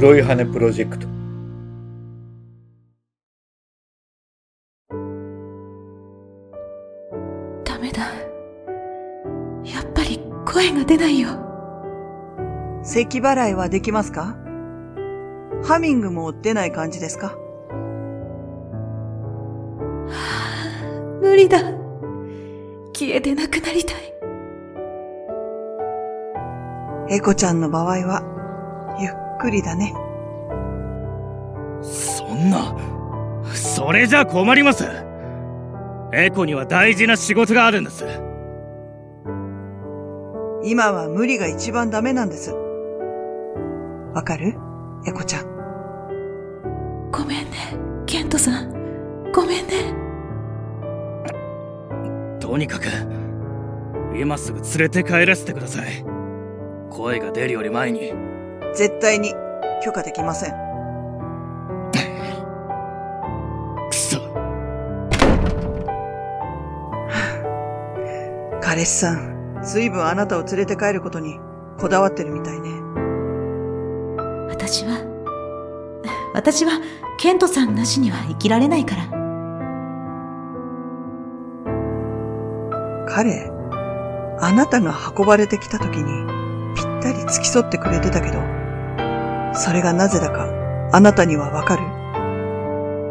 黒い羽プロジェクトダメだ。やっぱり声が出ないよ。咳払いはできますか？ハミングも出ない感じですか？無理だ。消えてなくなりたい。エコちゃんの場合は、ゆっくりだね。そんな、それじゃ困ります。エコには大事な仕事があるんです。今は無理が一番ダメなんです。わかる？エコちゃん。ごめんね、ケントさん。ごめんね。とにかく、今すぐ連れて帰らせてください。声が出るより前に。絶対に許可できません。くそ。彼氏さん、随分あなたを連れて帰ることにこだわってるみたいね。私は、私は、ケントさんなしには生きられないから。彼、あなたが運ばれてきた時にぴったり付き添ってくれてたけど、それがなぜだかあなたにはわかる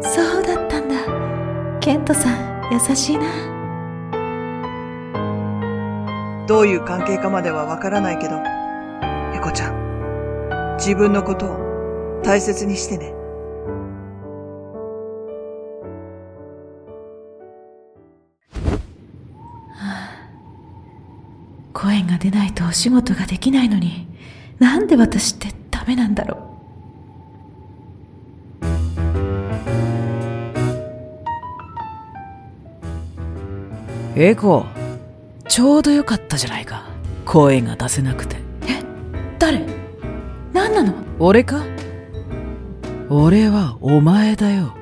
そうだったんだ。ケントさん、優しいな。どういう関係かまではわからないけど、エコちゃん、自分のことを大切にしてね。声が出ないとお仕事ができないのに、なんで私ってダメなんだろう。エコちょうどよかったじゃないか。声が出せなくて。え、誰？何なの？俺か？俺はお前だよ。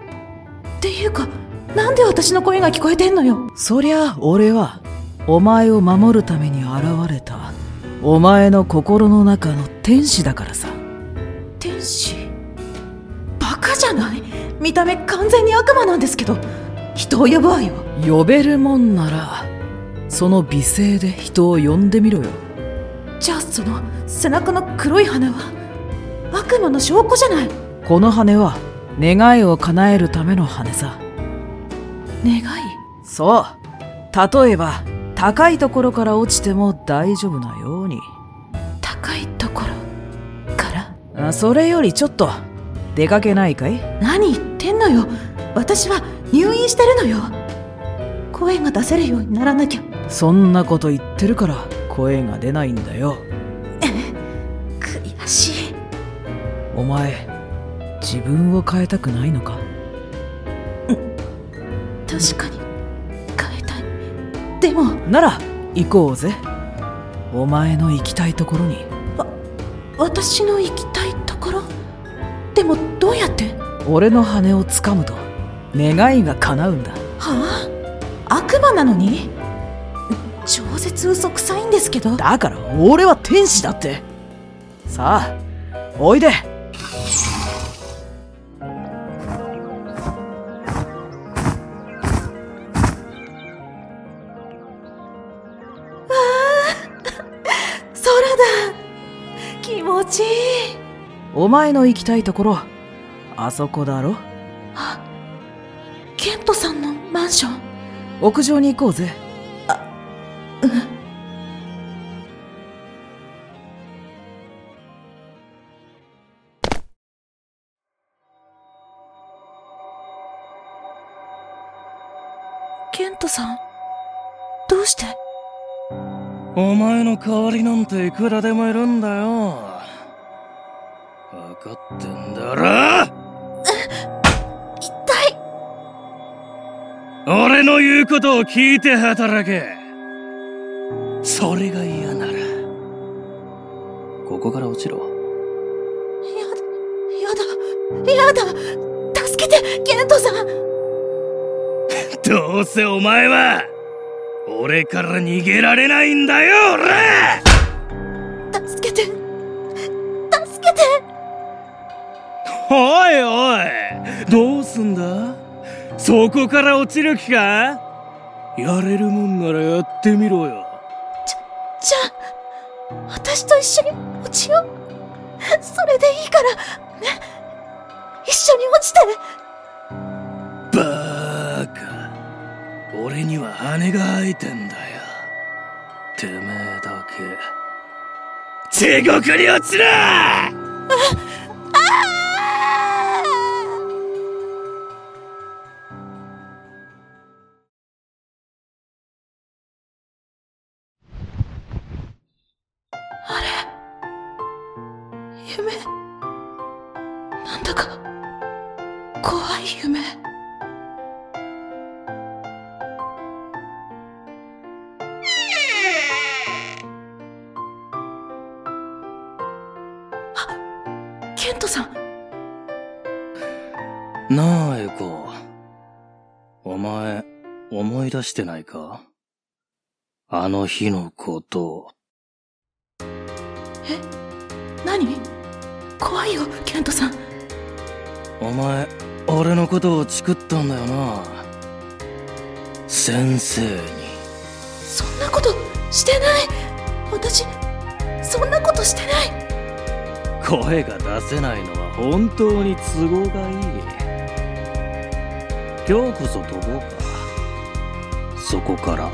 っていうか、なんで私の声が聞こえてんのよ？そりゃ俺はお前を守るために現れた。お前の心の中の天使だからさ天使バカじゃない？見た目完全に悪魔なんですけど、人を呼ぶわよ。呼べるもんならその美声で人を呼んでみろよ。じゃあその背中の黒い羽は悪魔の証拠じゃない？この羽は願いを叶えるための羽さ。願い？そう。例えば高いところから落ちても大丈夫なようにそれよりちょっと出かけないかい？何言ってんのよ。私は入院してるのよ。声が出せるようにならなきゃ。そんなこと言ってるから声が出ないんだよ。悔しい。お前自分を変えたくないのか？確かに。変えたい。でも。なら行こうぜ。お前の行きたいところに私の行きたいところ？でもどうやって？俺の羽をつかむと願いが叶うんだ。はあ？悪魔なのに？超絶嘘くさいんですけど。だから俺は天使だって。さあおいでちいい。お前の行きたいところあそこだろ？あケントさんのマンション？屋上に行こうぜ。ケントさんどうして？お前の代わりなんていくらでもいるんだよ。分かってんだろ痛い俺の言うことを聞いて働け。それが嫌なら、ここから落ちろ。やだ。やだ。やだ助けてケントさん。どうせお前は、俺から逃げられないんだよ、俺！助けておいおい。どうすんだ？そこから落ちる気か？やれるもんならやってみろよ。じゃあ私と一緒に落ちよう。それでいいから。ね？一緒に落ちて。バーカ。俺には羽が生えてんだよ。てめえだけ。地獄に落ちな夢。なんだか怖い夢。あケントさん。なあエコお前思い出してないか？あの日のこと。何？怖いよケントさん。お前俺のことをチクったんだよな。先生に。そんなことしてない。私そんなことしてない。声が出せないのは本当に都合がいい。今日こそ飛ぼうか。そこから。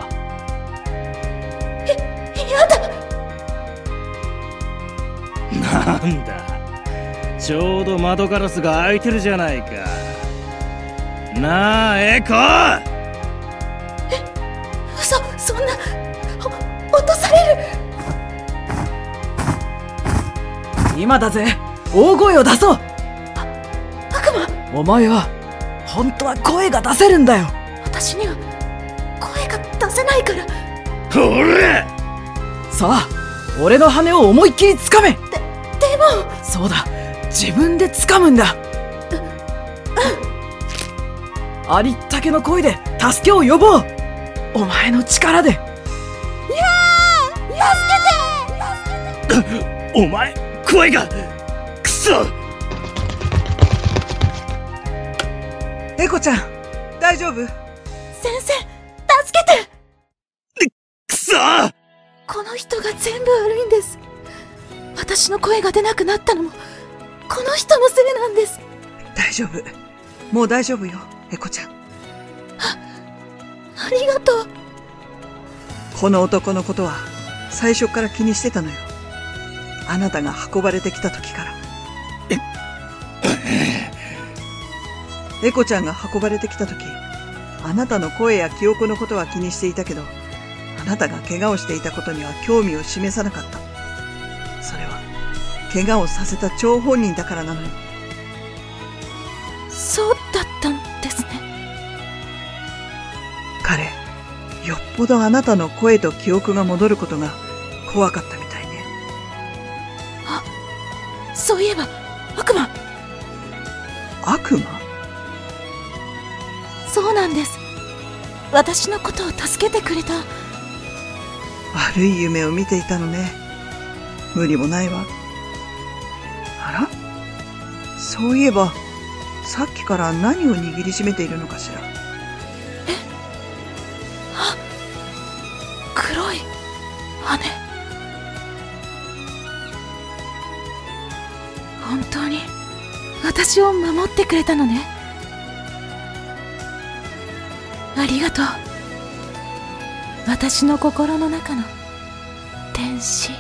やだ。なんだちょうど窓ガラスが開いてるじゃないか。なあエコ嘘そんなお落とされる！今だぜ。大声を出そう。悪魔！お前は本当は声が出せるんだよ。私には声が出せないから。ほらさあ俺の羽を思いっきり掴め。でもそうだ自分で掴むんだ。ありったけの声で助けを呼ぼう。お前の力で。お前声がくそエコちゃん、大丈夫？先生助けて。くそこの人が全部悪いんです。私の声が出なくなったのもこの人のせいなんです大丈夫。もう大丈夫よ、エコちゃん。ありがとうこの男のことは最初から気にしてたのよ。あなたが運ばれてきた時から。エコちゃんが運ばれてきた時、あなたの声や記憶のことは気にしていたけど、あなたが怪我をしていたことには興味を示さなかった。怪我をさせた張本人だからなのよ。そうだったんですね彼、よっぽどあなたの声と記憶が戻ることが怖かったみたいね。そういえば悪魔悪魔？そうなんです私のことを助けてくれた悪い夢を見ていたのね。無理もないわ。あら？そういえば、さっきから何を握りしめているのかしら？え？あ？黒い羽。本当に私を守ってくれたのね？ありがとう。私の心の中の天使。